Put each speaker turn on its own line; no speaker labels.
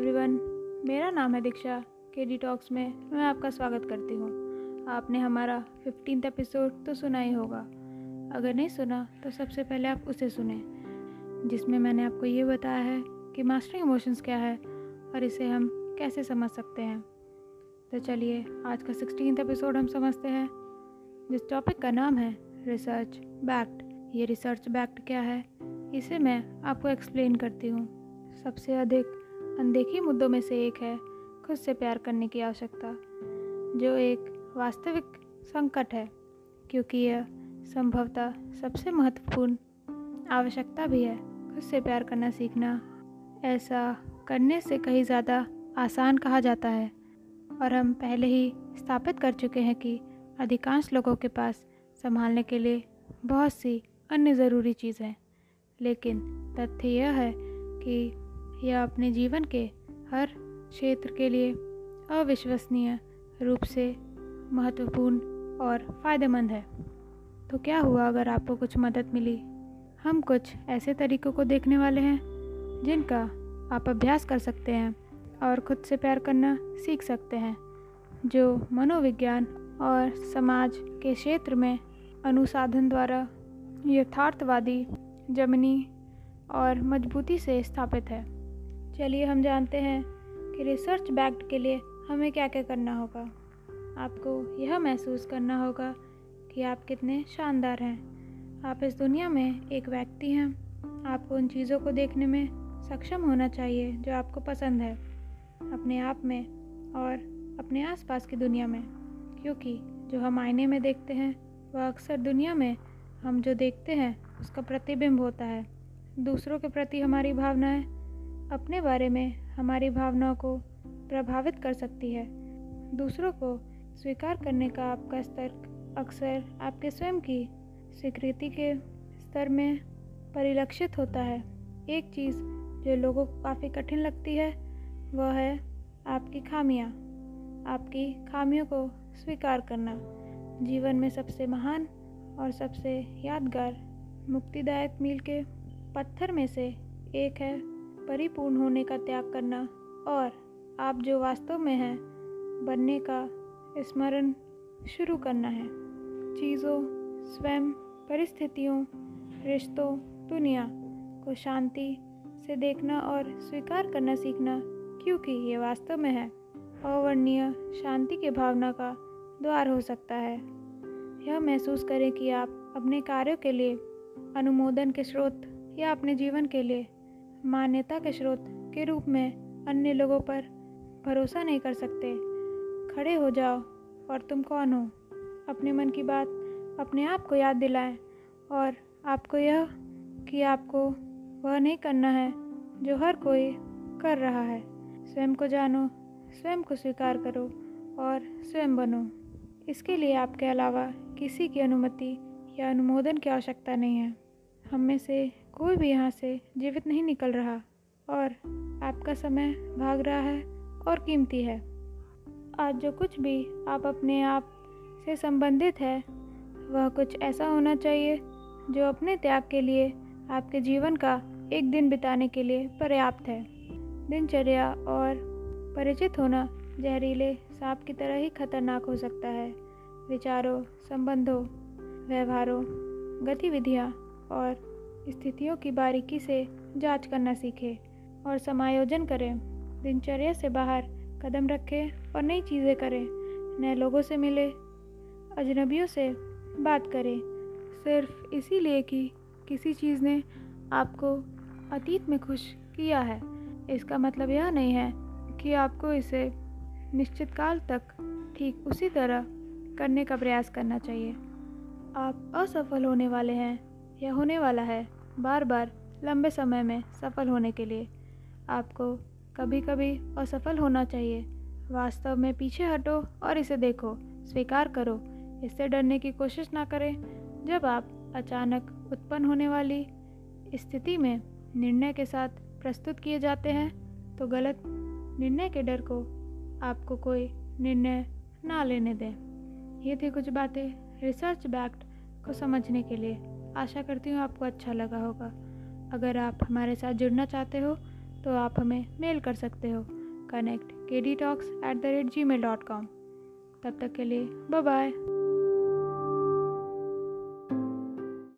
Everyone मेरा नाम है दीक्षा के डी टॉक्स में मैं आपका स्वागत करती हूँ। आपने हमारा फिफ्टीन एपिसोड तो सुना ही होगा। अगर नहीं सुना तो सबसे पहले आप उसे सुने, जिसमें मैंने आपको ये बताया है कि मास्टरिंग इमोशंस क्या है और इसे हम कैसे समझ सकते हैं। तो चलिए, आज का सिक्सटीन एपिसोड हम समझते हैं, जिस टॉपिक का नाम है रिसर्च बैक्ट ये रिसर्च बैक्ट क्या है, इसे मैं आपको एक्सप्लेन करती हूँ। सबसे अधिक अनदेखी मुद्दों में से एक है, खुद से प्यार करने की आवश्यकता, जो एक वास्तविक संकट है, क्योंकि यह संभवतः सबसे महत्वपूर्ण आवश्यकता भी है। खुद से प्यार करना सीखना, ऐसा करने से कहीं ज़्यादा आसान कहा जाता है, और हम पहले ही स्थापित कर चुके हैं कि अधिकांश लोगों के पास संभालने के लिए बहुत सी अन्य ज़रूरी चीज़ लेकिन तथ्य यह है कि यह अपने जीवन के हर क्षेत्र के लिए अविश्वसनीय रूप से महत्वपूर्ण और फ़ायदेमंद है। तो क्या हुआ अगर आपको कुछ मदद मिली? हम कुछ ऐसे तरीक़ों को देखने वाले हैं, जिनका आप अभ्यास कर सकते हैं और ख़ुद से प्यार करना सीख सकते हैं, जो मनोविज्ञान और समाज के क्षेत्र में अनुसाधन द्वारा यथार्थवादी, जमनी और मजबूती से स्थापित है। चलिए हम जानते हैं कि रिसर्च बैक्ड के लिए हमें क्या क्या करना होगा। आपको यह महसूस करना होगा कि आप कितने शानदार हैं। आप इस दुनिया में एक व्यक्ति हैं। आपको उन चीज़ों को देखने में सक्षम होना चाहिए जो आपको पसंद है। अपने आप में और अपने आसपास की दुनिया में। क्योंकि जो हम आईने में देखते हैं, वह अक्सर दुनिया में हम जो देखते हैं, उसका प्रतिबिंब होता है। दूसरों के प्रति हमारी भावनाएँ अपने बारे में हमारी भावनाओं को प्रभावित कर सकती है। दूसरों को स्वीकार करने का आपका स्तर अक्सर आपके स्वयं की स्वीकृति के स्तर में परिलक्षित होता है। एक चीज़ जो लोगों को काफ़ी कठिन लगती है, वह है आपकी खामियाँ। आपकी खामियों को स्वीकार करना जीवन में सबसे महान और सबसे यादगार मुक्तिदायक मील के पत्थर में से एक है। परिपूर्ण होने का त्याग करना और आप जो वास्तव में हैं, बनने का स्मरण शुरू करना है। चीज़ों, स्वयं, परिस्थितियों, रिश्तों, दुनिया को शांति से देखना और स्वीकार करना सीखना, क्योंकि ये वास्तव में है। अवर्णीय शांति के भावना का द्वार हो सकता है। यह महसूस करें कि आप अपने कार्यों के लिए, अनुमोदन के स्रोत या अपने जीवन के लिए मान्यता के स्रोत के रूप में अन्य लोगों पर भरोसा नहीं कर सकते। खड़े हो जाओ और तुम कौन हो? अपने मन की बात अपने आप को याद दिलाएँ और आपको यह कि आपको वह नहीं करना है जो हर कोई कर रहा है। स्वयं को जानो, स्वयं को स्वीकार करो और स्वयं बनो। इसके लिए आपके अलावा किसी की अनुमति या अनुमोदन की आवश्यकता नहीं है। हम में से कोई भी यहाँ से जीवित नहीं निकल रहा और आपका समय भाग रहा है और कीमती है। आज जो कुछ भी आप अपने आप से संबंधित है, वह कुछ ऐसा होना चाहिए जो अपने त्याग के लिए, आपके जीवन का एक दिन बिताने के लिए पर्याप्त है। दिनचर्या और परिचित होना जहरीले सांप की तरह ही खतरनाक हो सकता है। विचारों, संबंधों, व्यवहारों, गतिविधियाँ और स्थितियों की बारीकी से जाँच करना सीखें और समायोजन करें। दिनचर्या से बाहर कदम रखें और नई चीज़ें करें। नए लोगों से मिले, अजनबियों से बात करें। सिर्फ़ इसीलिए कि किसी चीज़ ने आपको अतीत में खुश किया है। इसका मतलब यह नहीं है कि आपको इसे निश्चित काल तक ठीक उसी तरह करने का प्रयास करना चाहिए। आप असफल होने वाले हैं। यह होने वाला है बार बार लंबे समय में सफल होने के लिए। आपको कभी कभी असफल होना चाहिए। वास्तव में पीछे हटो और इसे देखो, स्वीकार करो। इससे डरने की कोशिश ना करें। जब आप अचानक उत्पन्न होने वाली स्थिति में निर्णय के साथ प्रस्तुत किए जाते हैं तो गलत निर्णय के डर को आपको कोई निर्णय ना लेने दें। ये थी कुछ बातें रिसर्च बैक्ट को समझने के लिए। आशा करती हूँ आपको अच्छा लगा होगा। अगर आप हमारे साथ जुड़ना चाहते हो तो आप हमें मेल कर सकते हो। कनेक्ट के D talks at the rate Gmail dot com तब तक के लिए बाय